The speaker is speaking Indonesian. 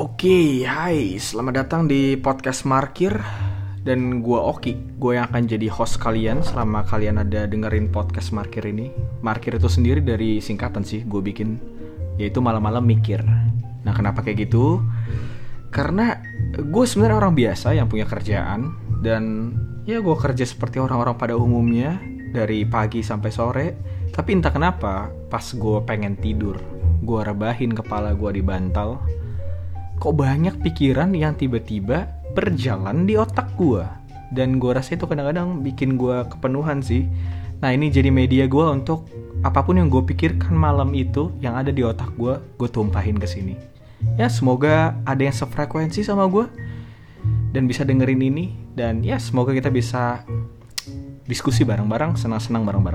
Oke, hai, selamat datang di podcast Markir. Dan gue Oki, gue yang akan jadi host kalian selama kalian ada dengerin podcast Markir ini. Markir itu sendiri dari singkatan sih gue bikin Yaitu malam-malam mikir. Nah kenapa kayak gitu? Karena gue sebenarnya orang biasa yang punya kerjaan. Dan ya gue kerja seperti orang-orang pada umumnya Dari pagi sampai sore. Tapi entah kenapa pas gue pengen tidur Gue rebahin kepala gue di bantal kok banyak pikiran yang tiba-tiba berjalan di otak gue dan gue rasa itu kadang-kadang bikin gue kepenuhan sih. Nah ini jadi media gue untuk apa pun yang gue pikirkan malam itu yang ada di otak gue gue tumpahin ke sini. Ya semoga ada yang sefrekuensi sama gue dan bisa dengerin ini. Dan ya semoga kita bisa diskusi bareng-bareng senang-senang bareng-bareng